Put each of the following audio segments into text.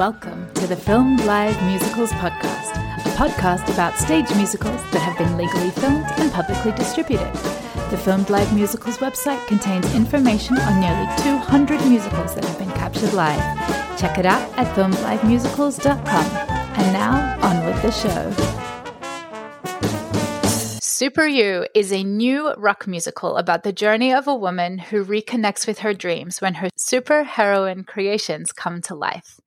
Welcome to the Filmed Live Musicals podcast, a podcast about stage musicals that have been legally filmed and publicly distributed. The Filmed Live Musicals website contains information on nearly 200 musicals that have been captured live. Check it out at filmedlivemusicals.com. And now, on with the show. Super You is a new rock musical about the journey of a woman who reconnects with her dreams when her super heroine creations come to life.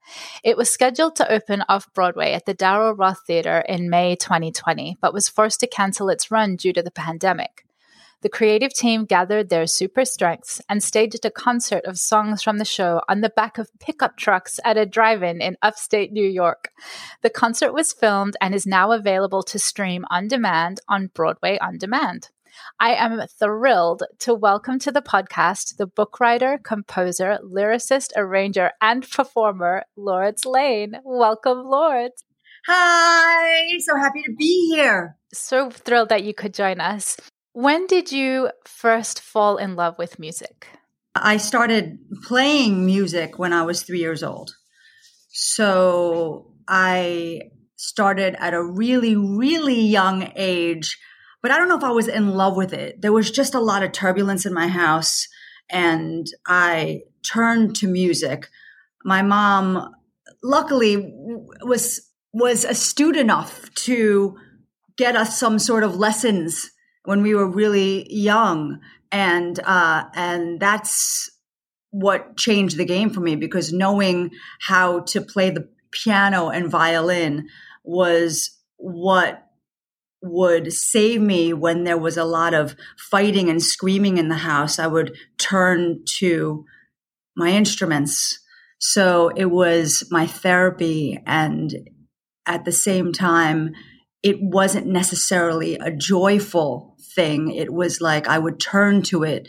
It was scheduled to open off Broadway at the Daryl Roth Theater in May 2020, but was forced to cancel its run due to the pandemic. The creative team gathered their super strengths and staged a concert of songs from the show on the back of pickup trucks at a drive in in upstate New York. The concert was filmed and is now available to stream on demand on Broadway On Demand. I am thrilled to welcome to the podcast the book writer, composer, lyricist, arranger, and performer, Lourdes Lane. Welcome, Lourdes. Hi, so happy to be here. So thrilled that you could join us. When did you first fall in love with music? I started playing music when I was three years old. So I started at a really, really young age, but I don't know if I was in love with it. There was just a lot of turbulence in my house, and I turned to music. My mom, luckily, was was astute enough to get us some sort of lessons when we were really young, and uh, and that's what changed the game for me because knowing how to play the piano and violin was what would save me when there was a lot of fighting and screaming in the house. I would turn to my instruments. So it was my therapy. And at the same time, it wasn't necessarily a joyful thing. It was like I would turn to it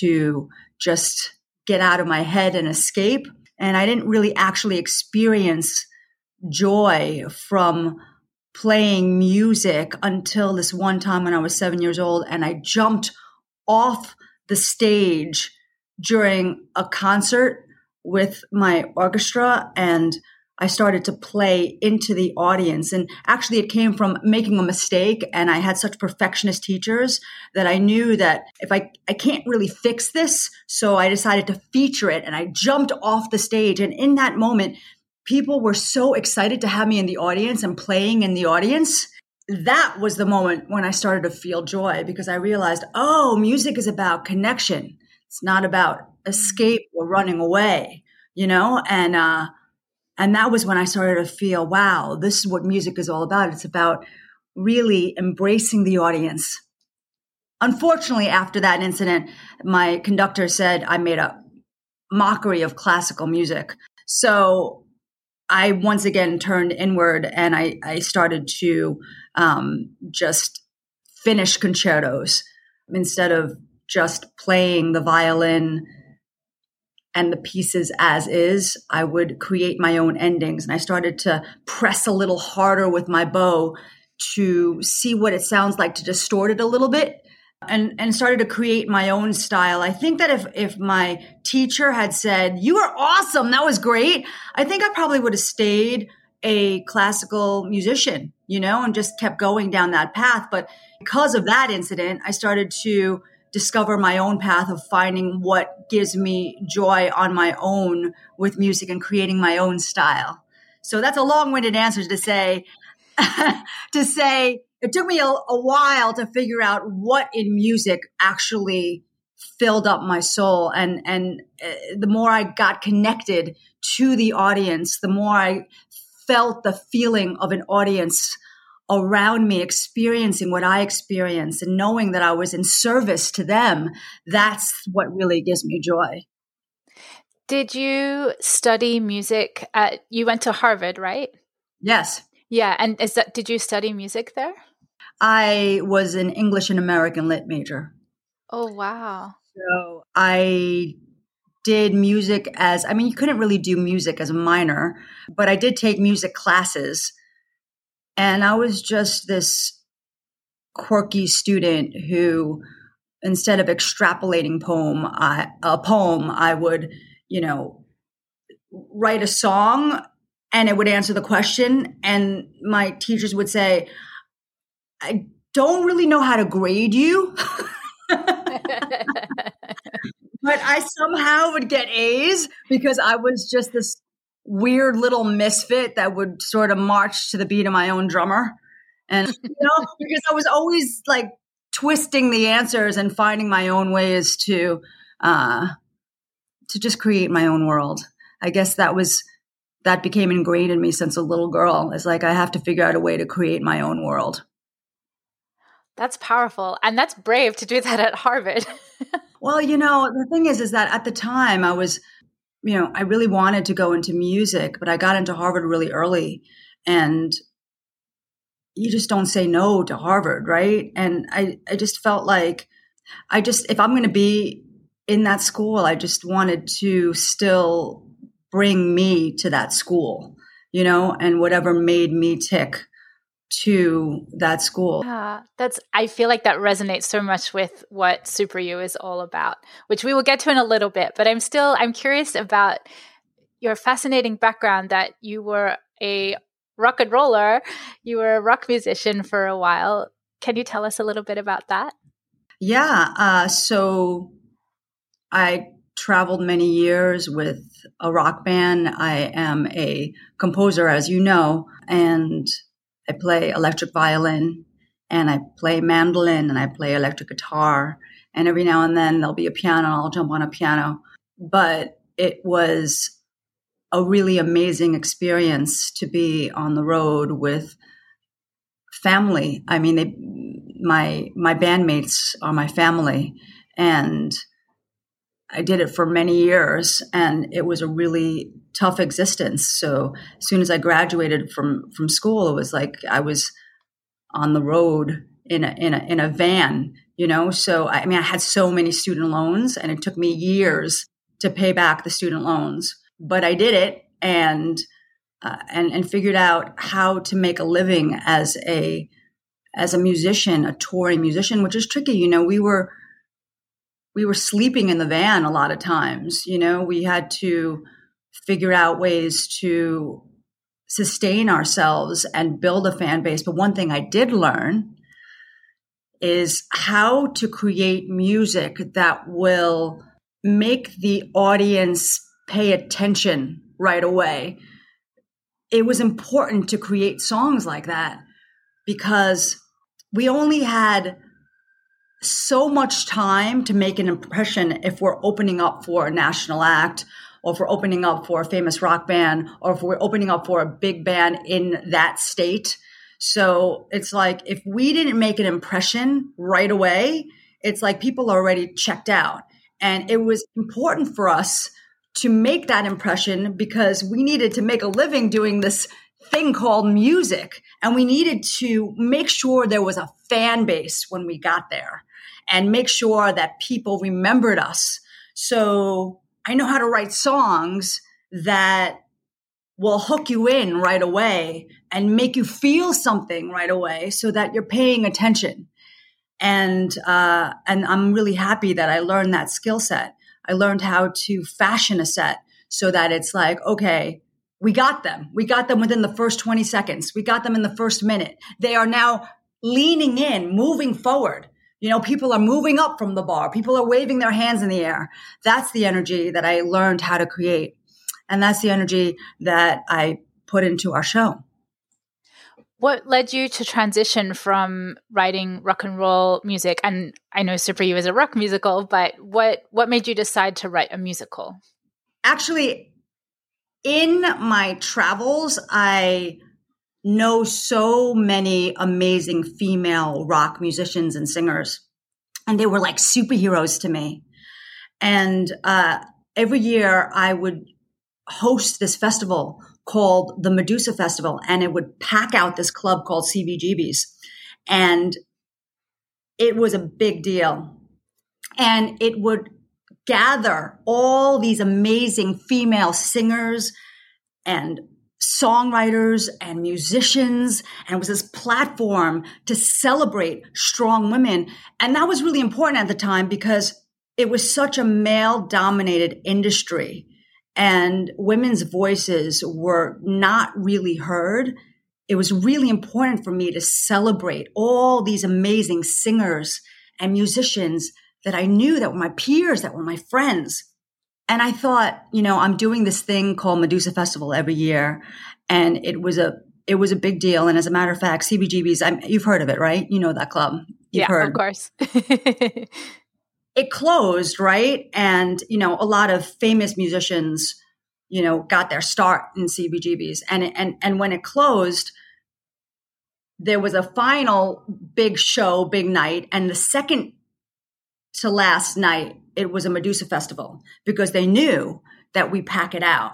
to just get out of my head and escape. And I didn't really actually experience joy from playing music until this one time when I was seven years old and I jumped off the stage during a concert with my orchestra and I started to play into the audience. And actually, it came from making a mistake. And I had such perfectionist teachers that I knew that if I, I can't really fix this. So I decided to feature it and I jumped off the stage. And in that moment, people were so excited to have me in the audience and playing in the audience. That was the moment when I started to feel joy because I realized, oh, music is about connection. It's not about escape or running away, you know? And, uh, and that was when I started to feel, wow, this is what music is all about. It's about really embracing the audience. Unfortunately, after that incident, my conductor said I made a mockery of classical music. So I once again turned inward and I, I started to um, just finish concertos instead of just playing the violin and the pieces as is, I would create my own endings. And I started to press a little harder with my bow to see what it sounds like to distort it a little bit and and started to create my own style. I think that if if my teacher had said, "You are awesome. That was great." I think I probably would have stayed a classical musician, you know, and just kept going down that path, but because of that incident, I started to discover my own path of finding what gives me joy on my own with music and creating my own style. So that's a long-winded answer to say to say it took me a, a while to figure out what in music actually filled up my soul and and uh, the more I got connected to the audience the more I felt the feeling of an audience around me experiencing what I experienced and knowing that I was in service to them, that's what really gives me joy. Did you study music at you went to Harvard, right? Yes. Yeah, and is that did you study music there? I was an English and American lit major. Oh, wow. So I did music as I mean you couldn't really do music as a minor, but I did take music classes and I was just this quirky student who, instead of extrapolating poem, I, a poem, I would, you know, write a song and it would answer the question. And my teachers would say, I don't really know how to grade you. but I somehow would get A's because I was just this weird little misfit that would sort of march to the beat of my own drummer. And, you know, because I was always like twisting the answers and finding my own ways to, uh, to just create my own world. I guess that was, that became ingrained in me since a little girl. It's like I have to figure out a way to create my own world. That's powerful. And that's brave to do that at Harvard. well, you know, the thing is, is that at the time I was, you know, I really wanted to go into music, but I got into Harvard really early. And you just don't say no to Harvard, right? And I, I just felt like I just, if I'm going to be in that school, I just wanted to still bring me to that school, you know, and whatever made me tick to that school. Yeah, that's I feel like that resonates so much with what Super You is all about, which we will get to in a little bit, but I'm still I'm curious about your fascinating background that you were a rock and roller, you were a rock musician for a while. Can you tell us a little bit about that? Yeah, uh, so I traveled many years with a rock band. I am a composer, as you know, and I play electric violin and I play mandolin and I play electric guitar. And every now and then there'll be a piano and I'll jump on a piano. But it was a really amazing experience to be on the road with family. I mean, they, my my bandmates are my family, and I did it for many years, and it was a really tough existence. So as soon as I graduated from from school, it was like I was on the road in a in a in a van, you know. So I mean, I had so many student loans, and it took me years to pay back the student loans, but I did it, and uh, and and figured out how to make a living as a as a musician, a touring musician, which is tricky. You know, we were we were sleeping in the van a lot of times. You know, we had to figure out ways to sustain ourselves and build a fan base. But one thing I did learn is how to create music that will make the audience pay attention right away. It was important to create songs like that because we only had so much time to make an impression if we're opening up for a national act or if we're opening up for a famous rock band or if we're opening up for a big band in that state. So it's like if we didn't make an impression right away, it's like people are already checked out. And it was important for us to make that impression because we needed to make a living doing this thing called music. And we needed to make sure there was a fan base when we got there and make sure that people remembered us. So I know how to write songs that will hook you in right away and make you feel something right away so that you're paying attention. And, uh, and I'm really happy that I learned that skill set. I learned how to fashion a set so that it's like, okay, we got them. We got them within the first 20 seconds. We got them in the first minute. They are now leaning in, moving forward. You know, people are moving up from the bar. People are waving their hands in the air. That's the energy that I learned how to create. And that's the energy that I put into our show. What led you to transition from writing rock and roll music? And I know Super You is a rock musical, but what what made you decide to write a musical? Actually, in my travels, I know so many amazing female rock musicians and singers. And they were like superheroes to me. And uh, every year I would host this festival called the Medusa Festival, and it would pack out this club called CBGB's. And it was a big deal. And it would gather all these amazing female singers and songwriters and musicians and was this platform to celebrate strong women and that was really important at the time because it was such a male dominated industry and women's voices were not really heard. It was really important for me to celebrate all these amazing singers and musicians that I knew that were my peers, that were my friends. And I thought, you know, I'm doing this thing called Medusa Festival every year. And it was a it was a big deal. And as a matter of fact, CBGB's, I'm, you've heard of it, right? You know that club. You've yeah, heard. of course. it closed, right? And, you know, a lot of famous musicians, you know, got their start in CBGB's. And, and, and when it closed, there was a final big show, big night. And the second to last night, it was a Medusa festival because they knew that we pack it out.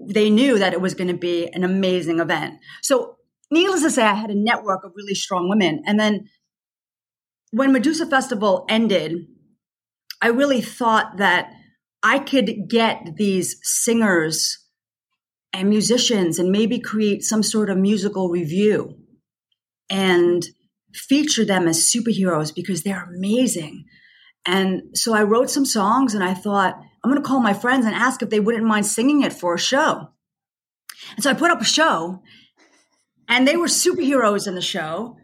They knew that it was going to be an amazing event. So, needless to say, I had a network of really strong women. And then when Medusa Festival ended, I really thought that I could get these singers and musicians and maybe create some sort of musical review and feature them as superheroes because they're amazing. And so I wrote some songs and I thought, I'm going to call my friends and ask if they wouldn't mind singing it for a show. And so I put up a show and they were superheroes in the show.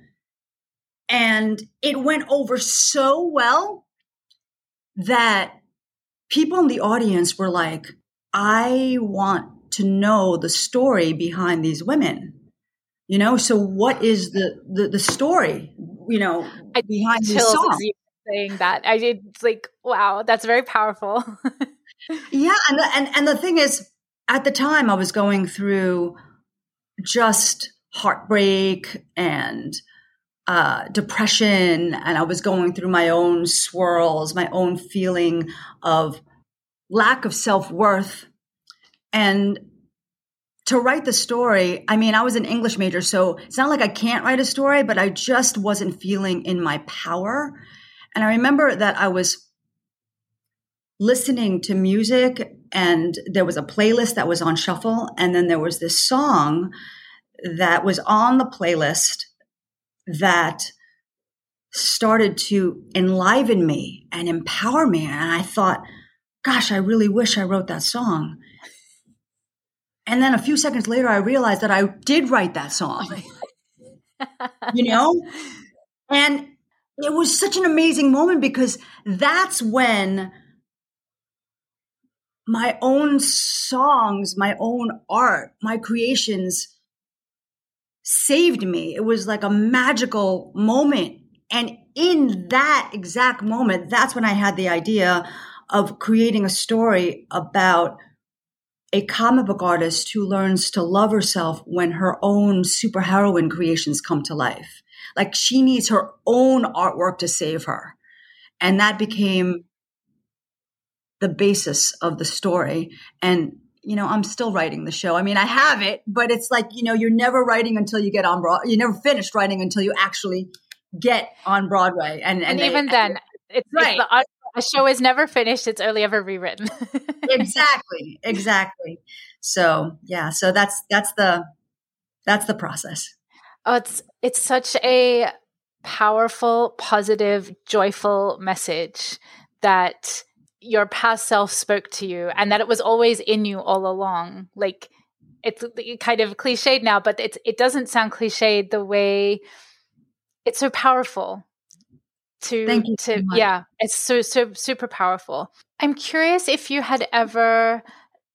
And it went over so well that people in the audience were like, I want to know the story behind these women. You know, so what is the the, the story, you know, behind the song? Saying that. I did like, wow, that's very powerful. yeah, and the, and and the thing is, at the time, I was going through just heartbreak and uh, depression, and I was going through my own swirls, my own feeling of lack of self worth, and to write the story, I mean, I was an English major, so it's not like I can't write a story, but I just wasn't feeling in my power. And I remember that I was listening to music and there was a playlist that was on shuffle. And then there was this song that was on the playlist that started to enliven me and empower me. And I thought, gosh, I really wish I wrote that song. And then a few seconds later, I realized that I did write that song. you know? And it was such an amazing moment because that's when my own songs, my own art, my creations saved me. It was like a magical moment. And in that exact moment, that's when I had the idea of creating a story about a comic book artist who learns to love herself when her own superheroine creations come to life. Like she needs her own artwork to save her. And that became the basis of the story. And, you know, I'm still writing the show. I mean, I have it, but it's like, you know, you're never writing until you get on Broadway. You never finished writing until you actually get on Broadway. And, and, and even they, then, it's, right. It's the, a show is never finished. It's only ever rewritten. exactly. Exactly. So yeah. So that's, that's the, that's the process. Oh, it's it's such a powerful, positive, joyful message that your past self spoke to you and that it was always in you all along. Like it's kind of cliched now, but it's it doesn't sound cliched the way it's so powerful to to so yeah, it's so so super powerful. I'm curious if you had ever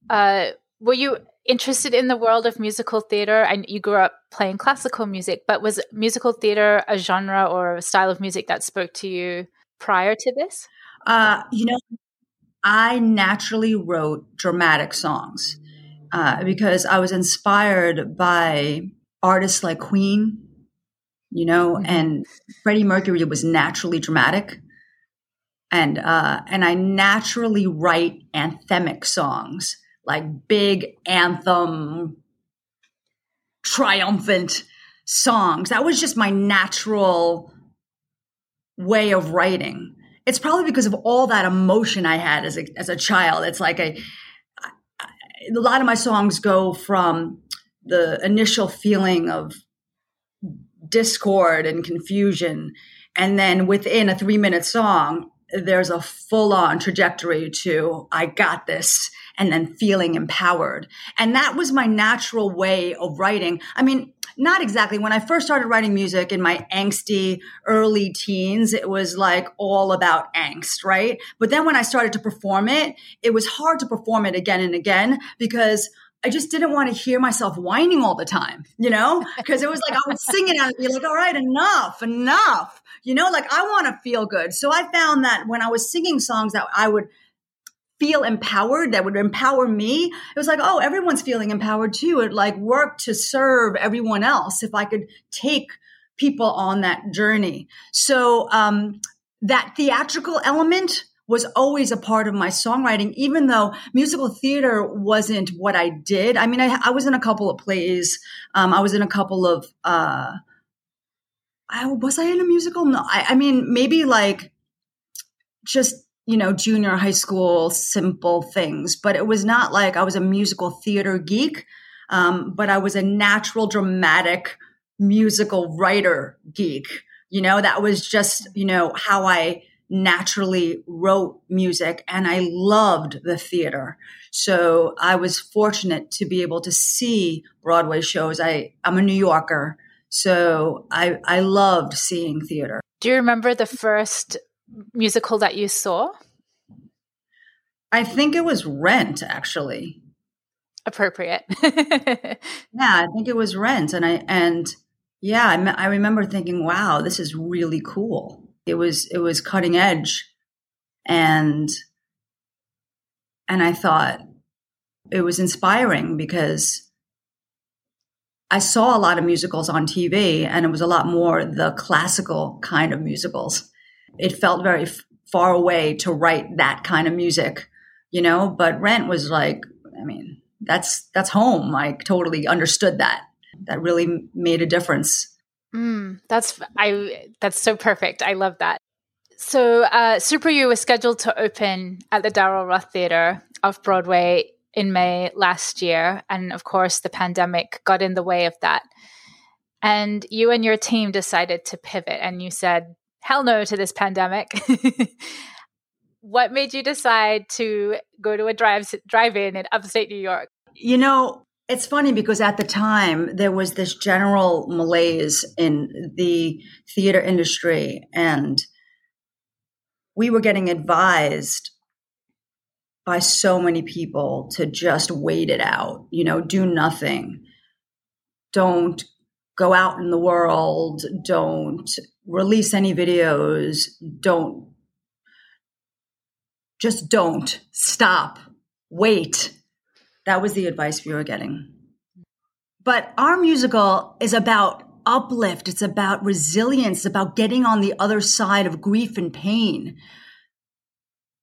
uh were you interested in the world of musical theater and you grew up playing classical music, but was musical theater a genre or a style of music that spoke to you prior to this? Uh, you know, I naturally wrote dramatic songs uh, because I was inspired by artists like Queen, you know, mm-hmm. and Freddie Mercury was naturally dramatic. And uh, and I naturally write anthemic songs like big anthem, triumphant songs. That was just my natural way of writing. It's probably because of all that emotion I had as a, as a child. It's like a, a lot of my songs go from the initial feeling of discord and confusion. And then within a three minute song, there's a full on trajectory to I got this and then feeling empowered. And that was my natural way of writing. I mean, not exactly. When I first started writing music in my angsty early teens, it was like all about angst, right? But then when I started to perform it, it was hard to perform it again and again because I just didn't want to hear myself whining all the time, you know? Because it was like I would sing it and I'd be like, all right, enough, enough. You know, like I want to feel good. So I found that when I was singing songs that I would feel empowered, that would empower me, it was like, oh, everyone's feeling empowered too. It like worked to serve everyone else if I could take people on that journey. So um, that theatrical element was always a part of my songwriting, even though musical theater wasn't what I did. I mean, I, I was in a couple of plays. Um, I was in a couple of, uh, I, was I in a musical? No, I, I mean, maybe like just, you know, junior high school, simple things, but it was not like I was a musical theater geek. Um, but I was a natural dramatic musical writer geek. You know, that was just, you know, how I naturally wrote music and I loved the theater. So I was fortunate to be able to see Broadway shows. I, I'm a New Yorker, so I, I loved seeing theater. Do you remember the first musical that you saw? I think it was Rent, actually. Appropriate. yeah, I think it was Rent, and I and yeah, I, I remember thinking, "Wow, this is really cool." It was it was cutting edge, and and I thought it was inspiring because I saw a lot of musicals on TV, and it was a lot more the classical kind of musicals. It felt very f- far away to write that kind of music, you know. But Rent was like, I mean, that's that's home. I totally understood that. That really made a difference Mm, that's I. That's so perfect. I love that. So, uh, Super You was scheduled to open at the Daryl Roth Theater off Broadway in May last year, and of course, the pandemic got in the way of that. And you and your team decided to pivot, and you said, "Hell no to this pandemic." what made you decide to go to a drive drive-in in upstate New York? You know, it's funny because at the time there was this general malaise in the theater industry, and we were getting advised by so many people to just wait it out, you know, do nothing. Don't go out in the world, don't release any videos, don't just don't stop, wait that was the advice we were getting. But our musical is about uplift, it's about resilience, it's about getting on the other side of grief and pain.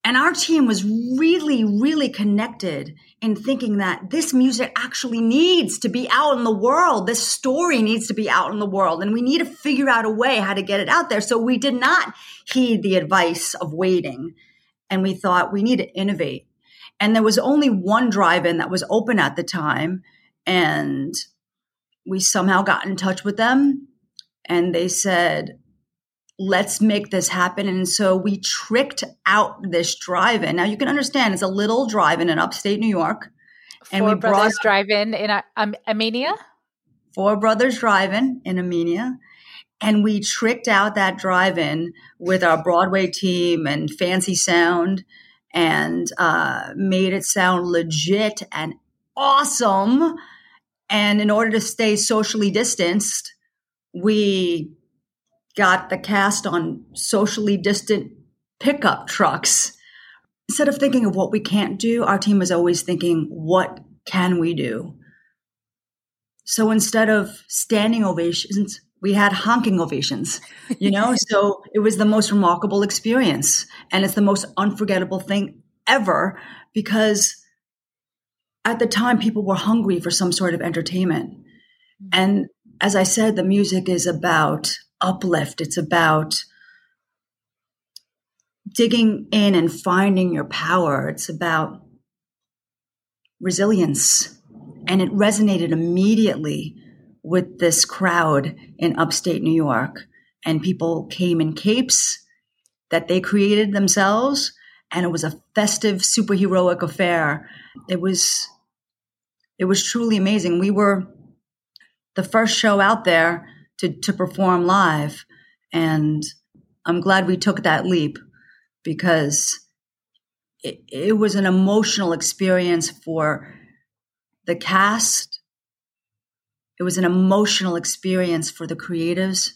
And our team was really, really connected in thinking that this music actually needs to be out in the world. This story needs to be out in the world. And we need to figure out a way how to get it out there. So we did not heed the advice of waiting. And we thought we need to innovate. And there was only one drive in that was open at the time. And we somehow got in touch with them and they said, let's make this happen. And so we tricked out this drive in. Now you can understand it's a little drive in in upstate New York. and we Brothers brought Drive In in um, Amenia? Four Brothers Drive In in Amenia. And we tricked out that drive in with our Broadway team and fancy sound and uh, made it sound legit and awesome. And in order to stay socially distanced, we got the cast on socially distant pickup trucks. Instead of thinking of what we can't do, our team was always thinking, what can we do? So instead of standing ovations, we had honking ovations, you know? so it was the most remarkable experience. And it's the most unforgettable thing ever because at the time people were hungry for some sort of entertainment. Mm. And as I said, the music is about uplift, it's about digging in and finding your power, it's about resilience. And it resonated immediately with this crowd in upstate New York. And people came in capes that they created themselves. And it was a festive, superheroic affair. It was, it was truly amazing. We were the first show out there to, to perform live. And I'm glad we took that leap because it, it was an emotional experience for the cast. It was an emotional experience for the creatives.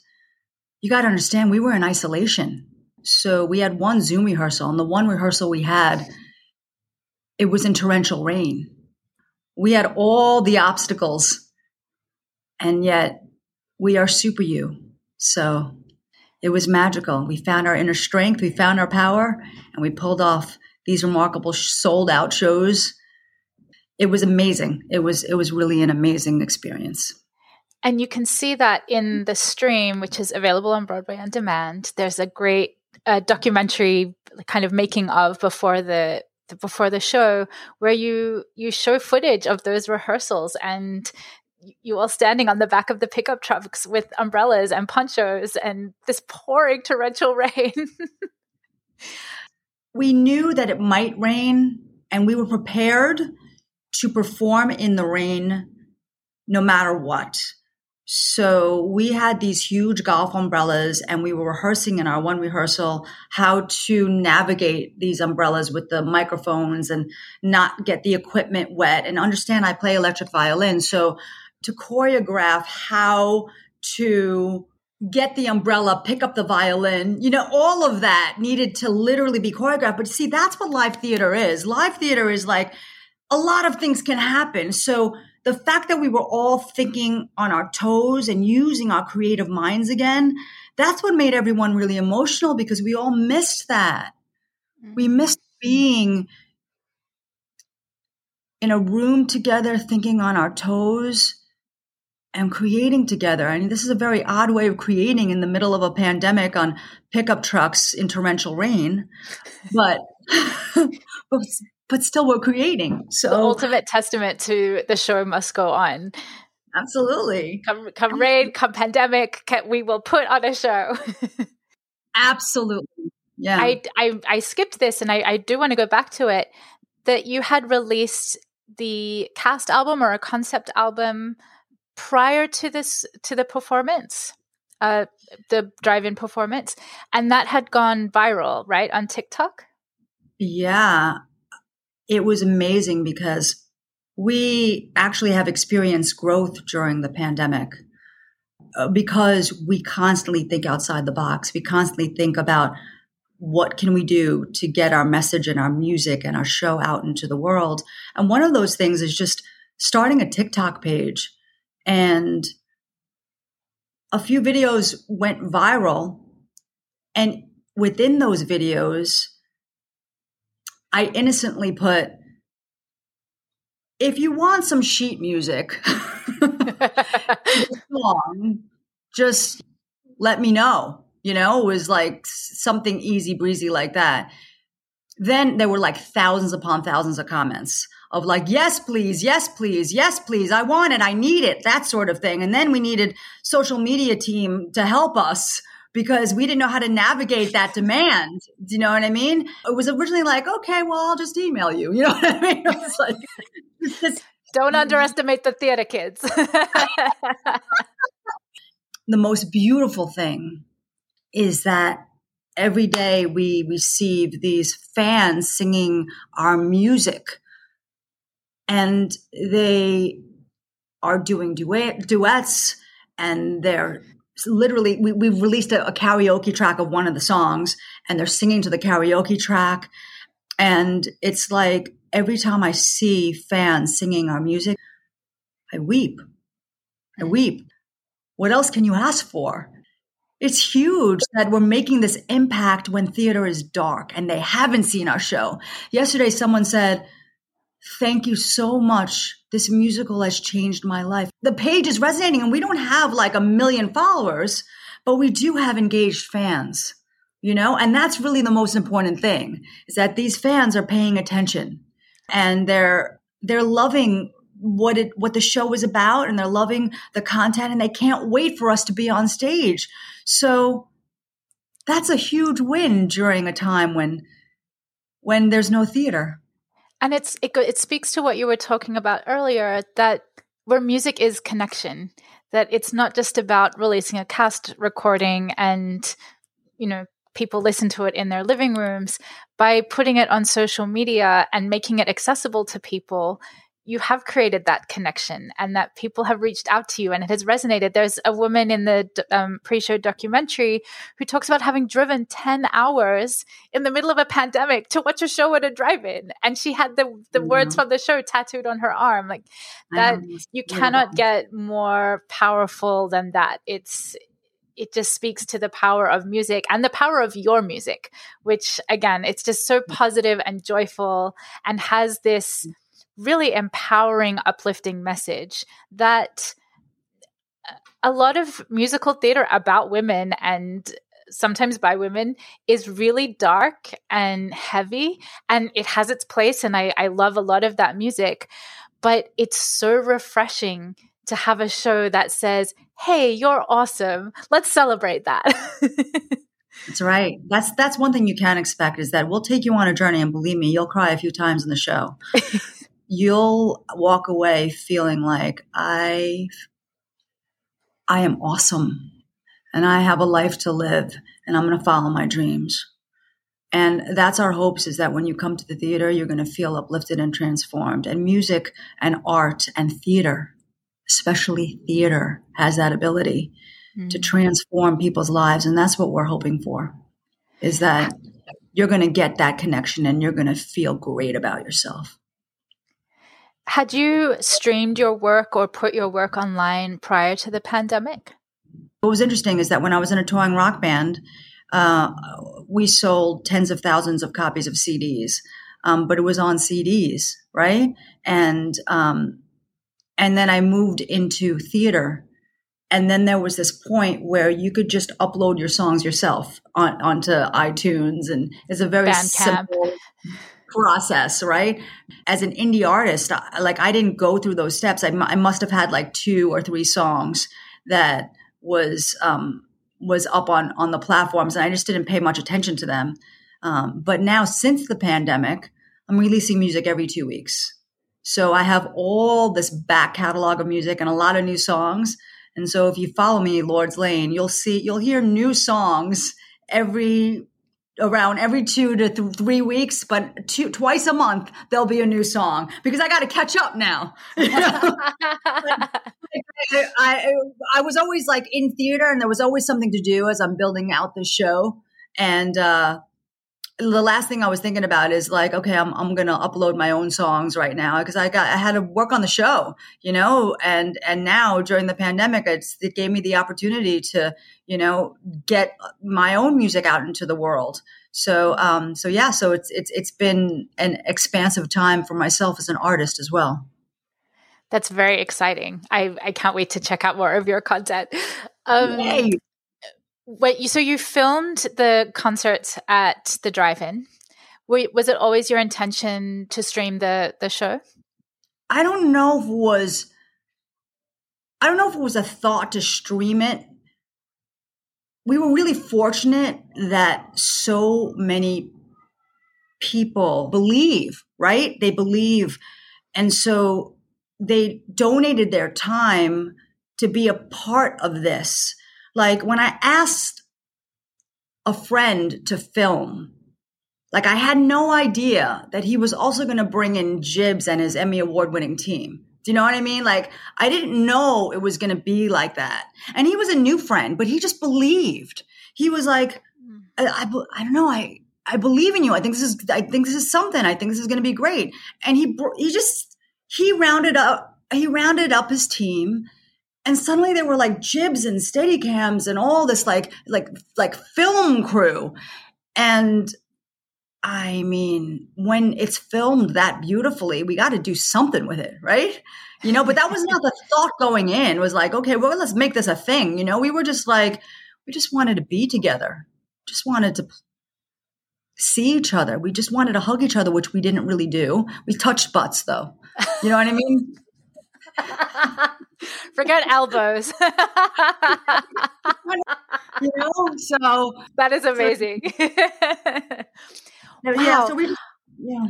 You got to understand, we were in isolation. So we had one Zoom rehearsal, and the one rehearsal we had, it was in torrential rain. We had all the obstacles, and yet we are super you. So it was magical. We found our inner strength, we found our power, and we pulled off these remarkable sold out shows. It was amazing. It was it was really an amazing experience. And you can see that in the stream, which is available on Broadway on demand. There's a great uh, documentary kind of making of before the before the show where you you show footage of those rehearsals and you all standing on the back of the pickup trucks with umbrellas and ponchos and this pouring torrential rain. we knew that it might rain and we were prepared to perform in the rain no matter what. So we had these huge golf umbrellas and we were rehearsing in our one rehearsal how to navigate these umbrellas with the microphones and not get the equipment wet and understand I play electric violin. So to choreograph how to get the umbrella, pick up the violin, you know, all of that needed to literally be choreographed. But see, that's what live theater is. Live theater is like a lot of things can happen. So the fact that we were all thinking on our toes and using our creative minds again, that's what made everyone really emotional because we all missed that. Mm-hmm. We missed being in a room together, thinking on our toes and creating together. I mean, this is a very odd way of creating in the middle of a pandemic on pickup trucks in torrential rain, but but, but still we're creating. So the ultimate testament to the show must go on. Absolutely. Come come rain, come pandemic, we will put on a show. Absolutely. Yeah. I, I I skipped this and I, I do want to go back to it. That you had released the cast album or a concept album prior to this to the performance uh the drive-in performance and that had gone viral right on tiktok? Yeah. It was amazing because we actually have experienced growth during the pandemic uh, because we constantly think outside the box. We constantly think about what can we do to get our message and our music and our show out into the world. And one of those things is just starting a tiktok page and a few videos went viral. And within those videos, I innocently put, if you want some sheet music, song, just let me know. You know, it was like something easy breezy like that. Then there were like thousands upon thousands of comments of like, yes, please, yes, please, yes, please, I want it, I need it, that sort of thing. And then we needed social media team to help us because we didn't know how to navigate that demand. Do you know what I mean? It was originally like, okay, well, I'll just email you. You know what I mean? It was like, don't underestimate the theater kids. the most beautiful thing is that every day we receive these fans singing our music and they are doing duet, duets and they're literally we, we've released a, a karaoke track of one of the songs and they're singing to the karaoke track. And it's like every time i see fans singing our music i weep. I mm-hmm. weep. What else can you ask for? It's huge that we're making this impact when theater is dark and they haven't seen our show. Yesterday someone said Thank you so much. This musical has changed my life. The page is resonating, and we don't have like a million followers, but we do have engaged fans, you know? And that's really the most important thing is that these fans are paying attention and they're, they're loving what it what the show is about and they're loving the content and they can't wait for us to be on stage. So that's a huge win during a time when when there's no theater. And it's it it speaks to what you were talking about earlier that where music is connection, that it's not just about releasing a cast recording and you know people listen to it in their living rooms. By putting it on social media and making it accessible to people you have created that connection and that people have reached out to you and it has resonated. There's a woman in the um, pre show documentary who talks about having driven 10 hours in the middle of a pandemic to watch a show at a drive in. And she had the, the words from the show tattooed on her arm. Like that, you cannot get more powerful than that. It's, it just speaks to the power of music and the power of your music, which again, it's just so positive and joyful and has this really empowering, uplifting message that uh, a lot of musical theater about women and sometimes by women is really dark and heavy and it has its place and I, I love a lot of that music but it's so refreshing to have a show that says hey you're awesome. Let's celebrate that. That's right. That's that's one thing you can expect is that we'll take you on a journey and believe me you'll cry a few times in the show you'll walk away feeling like I I am awesome and I have a life to live and I'm going to follow my dreams. And that's our hopes is that when you come to the theater, you're going to feel uplifted and transformed. And music and art and theater, especially theater, has that ability mm-hmm. to transform people's lives. And that's what we're hoping for is that you're going to get that connection and you're going to feel great about yourself. Had you streamed your work or put your work online prior to the pandemic? What was interesting is that when I was in a touring rock band, uh, we sold tens of thousands of copies of CDs, um, but it was on CDs, right? And um, and then I moved into theater, and then there was this point where you could just upload your songs yourself on, onto iTunes, and it's a very Bandcamp. simple process, right? As an indie artist, like I didn't go through those steps. I, m- I must have had like two or three songs that was um, was up on on the platforms, and I just didn't pay much attention to them. Um, but now, since the pandemic, I'm releasing music every two weeks. So I have all this back catalog of music and a lot of new songs. And so if you follow me, Lourdes Lane, you'll see you'll hear new songs every around every two to th- three weeks, but two, twice a month there'll be a new song because I got to catch up now. I, I, I was always like in theater, and there was always something to do as I'm building out the show. And uh, the last thing I was thinking about is like, okay, I'm I'm gonna upload my own songs right now because I got I had to work on the show, you know, and and now during the pandemic, it's, it gave me the opportunity to you know get my own music out into the world. So um so yeah, so it's it's it's been an expansive time for myself as an artist as well. That's very exciting. I I can't wait to check out more of your content. Um, Yay. Wait, so you filmed the concerts at the drive-in. Was it always your intention to stream the the show? I don't know if it was. I don't know if it was a thought to stream it. We were really fortunate that so many people believe, right? They believe. And so they donated their time to be a part of this like when I asked a friend to film, like I had no idea that he was also going to bring in Jibs and his Emmy award winning team. Do you know what I mean? Like I didn't know it was going to be like that. And he was a new friend, but he just believed. He was like, hmm. I, I, I don't know. I, I believe in you. I think this is, I think this is something. I think this is going to be great. And he, he just, he rounded up, he rounded up his team and suddenly there were like jibs and steadicams and all this like like like film crew. And i mean when it's filmed that beautifully we got to do something with it right? You know but that was not the thought going in it was like okay well let's make this a thing you know? We were just like we just wanted to be together. Just wanted to see each other. We just wanted to hug each other which we didn't really do. We touched butts though. You know what i mean Forget elbows. you know, so that is amazing. So, wow. Yeah, so we yeah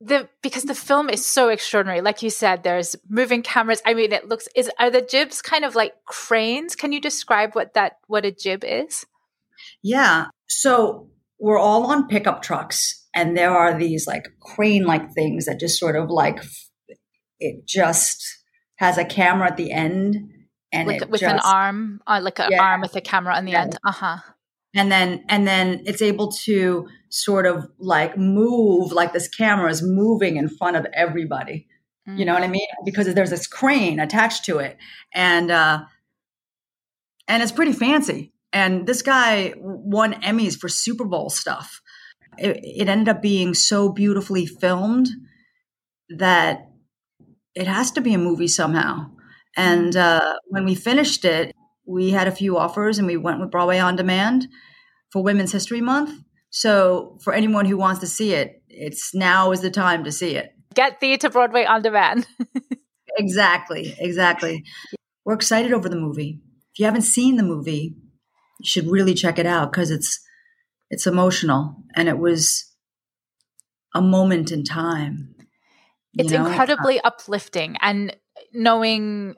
the because the film is so extraordinary like you said there's moving cameras i mean it looks is are the jibs kind of like cranes can you describe what that what a jib is yeah so we're all on pickup trucks and there are these like crane like things that just sort of like it just has a camera at the end and with, with just, an arm uh, like an yeah, arm with a camera on the yeah. end uh-huh and then and then it's able to sort of like move like this camera is moving in front of everybody mm-hmm. you know what i mm. mean because there's this crane attached to it and uh and it's pretty fancy and this guy won emmys for super bowl stuff it, it ended up being so beautifully filmed that it has to be a movie somehow and mm. uh, when we finished it we had a few offers and we went with Broadway on Demand for Women's History Month. So for anyone who wants to see it, it's now is the time to see it. Get Theatre Broadway on demand. exactly, exactly. We're excited over the movie. If you haven't seen the movie, you should really check it out because it's it's emotional and it was a moment in time. It's know? incredibly uplifting and knowing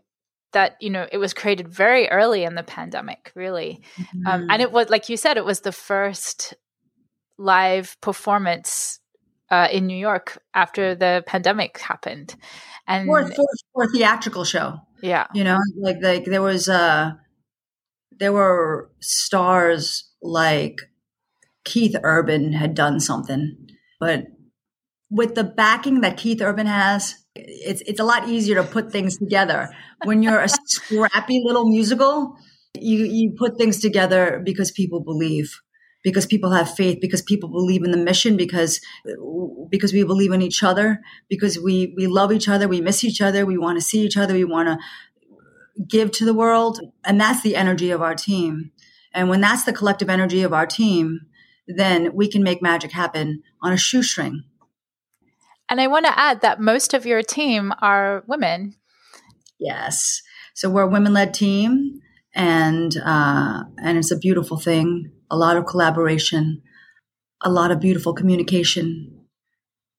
that you know it was created very early in the pandemic really mm-hmm. um, and it was like you said it was the first live performance uh, in new york after the pandemic happened and for, for, for, a theatrical show yeah you know like like there was uh there were stars like keith urban had done something but with the backing that keith urban has it's it's a lot easier to put things together. When you're a scrappy little musical you you put things together because people believe because people have faith because people believe in the mission because because we believe in each other because we we love each other we miss each other we want to see each other we want to give to the world. And that's the energy of our team. And when that's the collective energy of our team then we can make magic happen on a shoestring and I want to add that most of your team are women. Yes. So we're a women led team and uh, and it's a beautiful thing. A lot of collaboration, a lot of beautiful communication,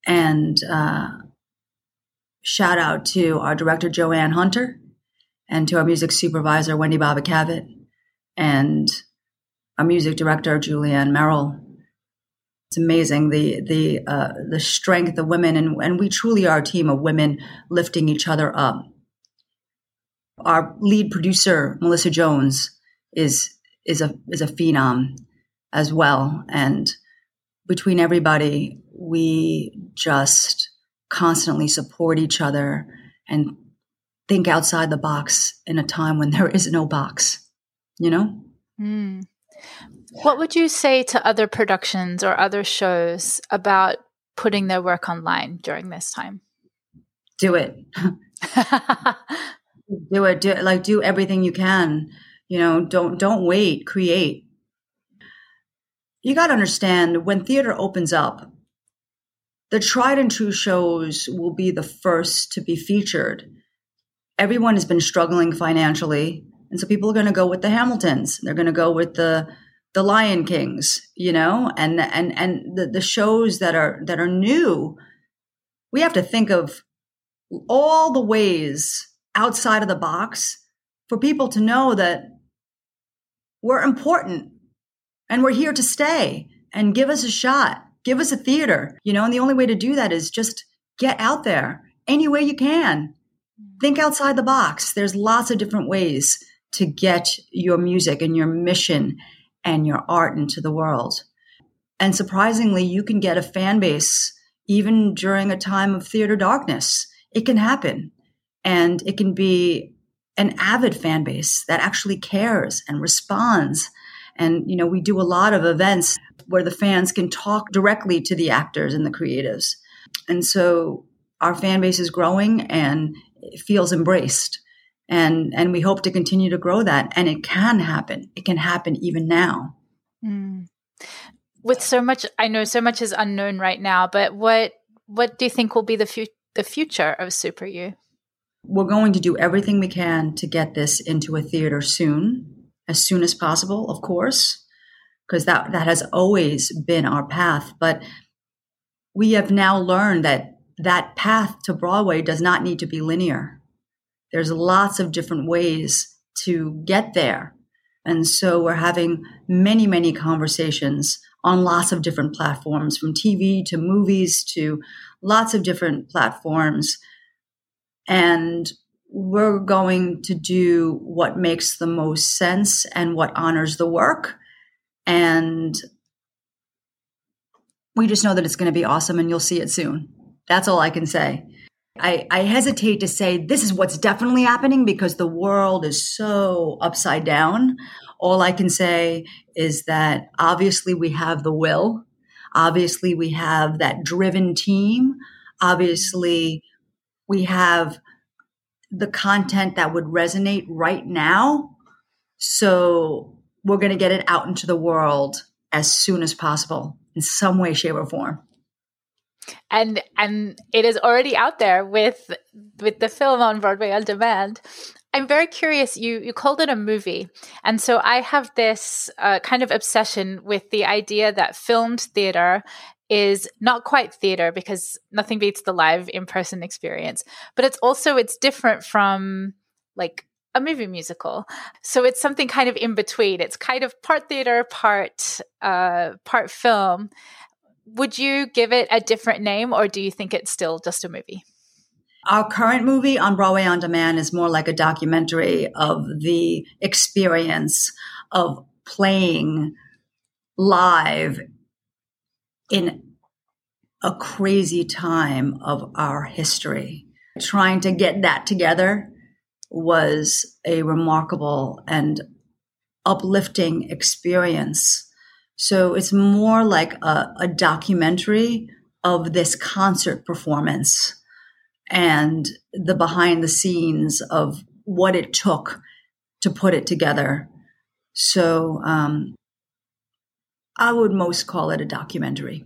and uh, shout out to our director Joanne Hunter, and to our music supervisor Wendy Bobbitt Cavett, and our music director Julianne Merrill, it's amazing the the uh, the strength of women and and we truly are a team of women lifting each other up. Our lead producer Melissa Jones is is a is a phenom as well, and between everybody, we just constantly support each other and think outside the box in a time when there is no box. You know. Mm. What would you say to other productions or other shows about putting their work online during this time? Do it. do it. Do it. Like do everything you can. You know, don't don't wait. Create. You got to understand when theater opens up, the tried and true shows will be the first to be featured. Everyone has been struggling financially, and so people are going to go with the Hamiltons. They're going to go with the the Lion Kings, you know, and and and the, the shows that are that are new, we have to think of all the ways outside of the box for people to know that we're important and we're here to stay and give us a shot, give us a theater, you know, and the only way to do that is just get out there any way you can. Think outside the box. There's lots of different ways to get your music and your mission and your art into the world. And surprisingly, you can get a fan base even during a time of theater darkness. It can happen. And it can be an avid fan base that actually cares and responds. And, you know, we do a lot of events where the fans can talk directly to the actors and the creatives. And so our fan base is growing and feels embraced and and we hope to continue to grow that and it can happen it can happen even now mm. with so much i know so much is unknown right now but what what do you think will be the fu- the future of super you We're going to do everything we can to get this into a theater soon, as soon as possible, of course, because that, that has always been our path. But we have now learned that that path to Broadway does not need to be linear. There's lots of different ways to get there. And so we're having many, many conversations on lots of different platforms, from TV to movies to lots of different platforms. And we're going to do what makes the most sense and what honors the work. And we just know that it's going to be awesome and you'll see it soon. That's all I can say. I, I, hesitate to say this is what's definitely happening because the world is so upside down. All I can say is that obviously we have the will. Obviously we have that driven team. Obviously we have the content that would resonate right now. So we're going to get it out into the world as soon as possible in some way, shape, or form and and it is already out there with with the film on Broadway on demand. I'm very curious. You you called it a movie, and so I have this uh, kind of obsession with the idea that filmed theater is not quite theater because nothing beats the live in person experience, but it's also it's different from like a movie musical. So it's something kind of in between. It's kind of part theater, part uh, part film would you give it a different name or do you think it's still just a movie? Our current movie on Broadway On Demand is more like a documentary of the experience of playing live in a crazy time of our history. Trying to get that together was a remarkable and uplifting experience so it's more like a, a documentary of this concert performance and the behind the scenes of what it took to put it together. So um, I would most call it a documentary.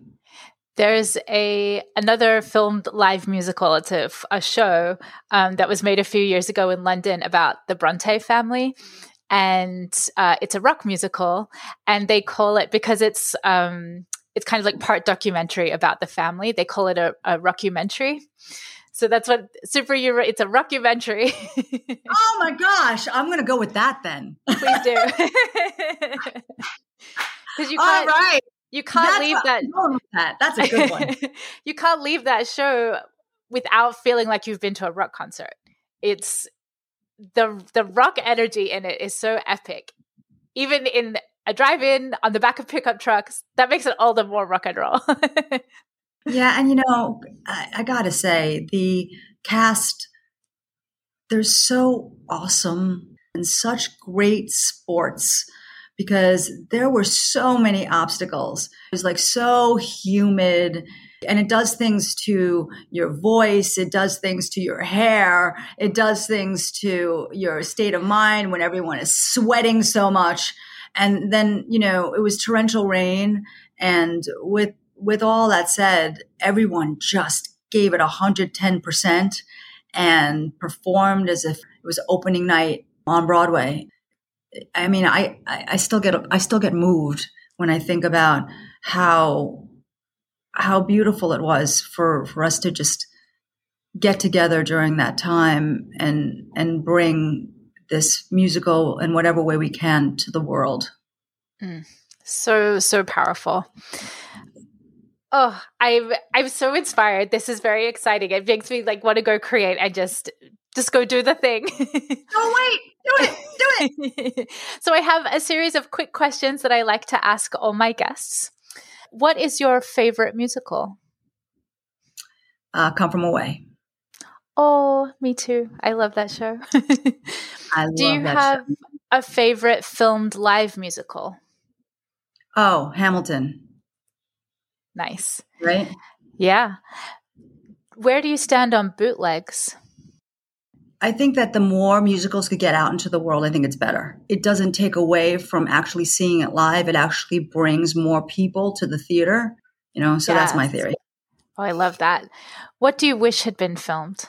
There's a another filmed live musical. It's a, a show um, that was made a few years ago in London about the Bronte family, and uh, it's a rock musical, and they call it because it's um, it's kind of like part documentary about the family. They call it a, a rockumentary. So that's what super you it's a rockumentary. oh my gosh, I'm going to go with that then. Please do. Cuz you can't All right. You can't that's leave that. that. That's a good one. you can't leave that show without feeling like you've been to a rock concert. It's the the rock energy in it is so epic. Even in a drive-in on the back of pickup trucks, that makes it all the more rock and roll. yeah, and you know, I, I gotta say, the cast they're so awesome and such great sports because there were so many obstacles. It was like so humid and it does things to your voice it does things to your hair it does things to your state of mind when everyone is sweating so much. And then you know it was torrential rain and with with all that said everyone just gave it 110% and performed as if it was opening night on broadway. I mean i i still get i still get moved when i think about how how beautiful it was for, for us to just get together during that time and and bring this musical in whatever way we can to the world. Mm. So so powerful. Oh, I'm I'm so inspired. This is very exciting. It makes me like want to go create and just just go do the thing. oh wait, do it, do it. so I have a series of quick questions that I like to ask all my guests. What is your favorite musical? Uh, Come From Away. Oh, me too. I love that show. I Do you have show. a favorite filmed live musical? Oh, Hamilton. Nice. Right? Yeah. Where do you stand on bootlegs? I think that the more musicals could get out into the world, I think it's better. It doesn't take away from actually seeing it live. It actually brings more people to the theater, you know, so yes. that's my theory. Oh, I love that. What do you wish had been filmed?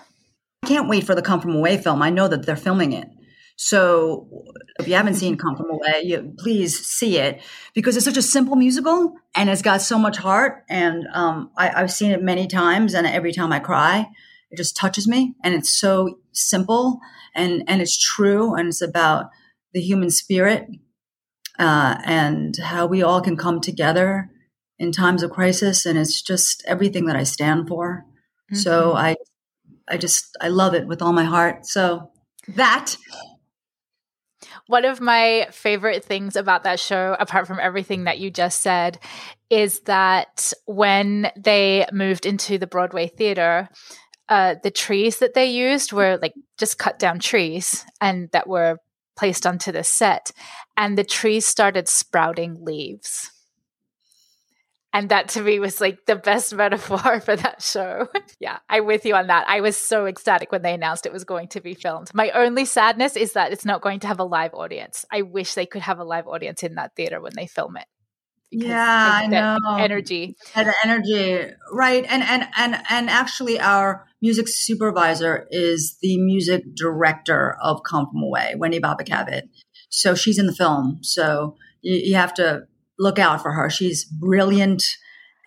I can't wait for the Come From Away film. I know that they're filming it. So if you haven't seen Come From Away, you, please see it because it's such a simple musical and it's got so much heart. And um, I, I've seen it many times, and every time I cry, it just touches me. And it's so simple and and it's true, and it's about the human spirit uh, and how we all can come together in times of crisis. And it's just everything that I stand for. Mm-hmm. So I I just I love it with all my heart. So that one of my favorite things about that show, apart from everything that you just said, is that when they moved into the Broadway theater, uh, the trees that they used were like just cut down trees and that were placed onto the set, and the trees started sprouting leaves. And that to me was like the best metaphor for that show. yeah, I'm with you on that. I was so ecstatic when they announced it was going to be filmed. My only sadness is that it's not going to have a live audience. I wish they could have a live audience in that theater when they film it. Yeah, I know. Energy. That energy. Right. And and and and actually our music supervisor is the music director of Come From Away, Wendy Bobbitt Cavett. So she's in the film. So you, you have to look out for her. She's brilliant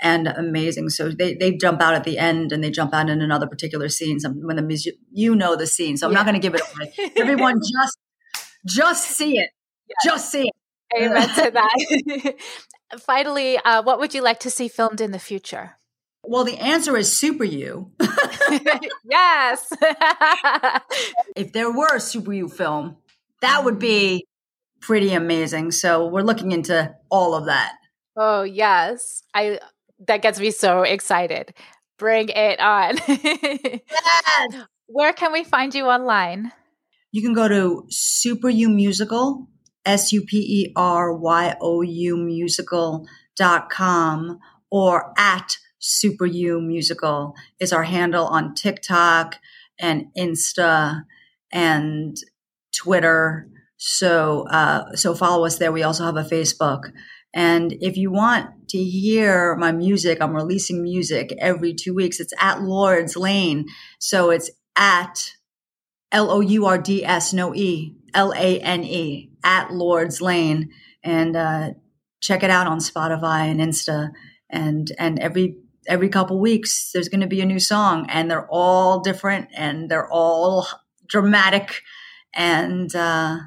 and amazing. So they, they jump out at the end and they jump out in another particular scene. Some, when the music, you know the scene. So I'm yeah. not going to give it away. Everyone just, just see it. Just see it. Amen to that. Finally, uh, what would you like to see filmed in the future? Well, the answer is Super You. yes. if there were a Super You film, that would be pretty amazing. So we're looking into all of that. Oh, yes. I that gets me so excited. Bring it on. yes. Where can we find you online? You can go to Super You Musical, S U P E R Y O U musical dot com or at Super You Musical is our handle on TikTok and Insta and Twitter. So, uh, so follow us there. We also have a Facebook. And if you want to hear my music, I'm releasing music every two weeks. It's at Lourdes Lane. So it's at L O U R D S, no E, L A N E, at Lourdes Lane. And uh, check it out on Spotify and Insta. And, and every every couple weeks there's going to be a new song and they're all different and they're all dramatic and uh,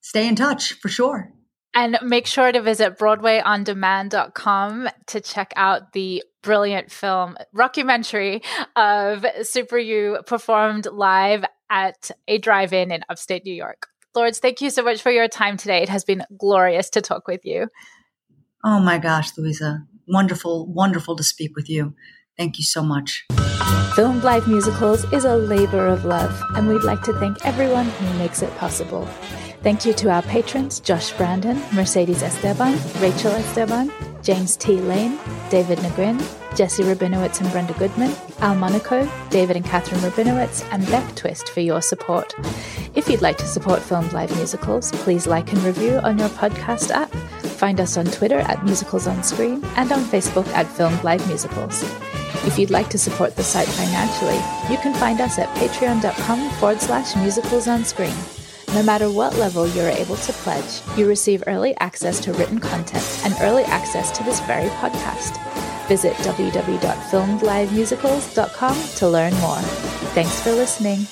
stay in touch for sure. And make sure to visit BroadwayOnDemand.com to check out the brilliant film rockumentary of Super You performed live at a drive in in upstate New York. Lourdes, thank you so much for your time today. It has been glorious to talk with you. Oh my gosh, Louisa. Wonderful, wonderful to speak with you. Thank you so much. Filmed Live Musicals is a labor of love, and we'd like to thank everyone who makes it possible. Thank you to our patrons Josh Brandon, Mercedes Esteban, Rachel Esteban, James T. Lane, David Negrin, Jesse Rabinowitz and Brenda Goodman, Al Monaco, David and Catherine Rabinowitz, and Beck Twist for your support. If you'd like to support Filmed Live Musicals, please like and review on your podcast app. Find us on Twitter at Musicals on Screen and on Facebook at Filmed Live Musicals. If you'd like to support the site financially, you can find us at patreon.com forward slash musicals on screen. No matter what level you're able to pledge, you receive early access to written content and early access to this very podcast. Visit www.filmedlivemusicals.com to learn more. Thanks for listening.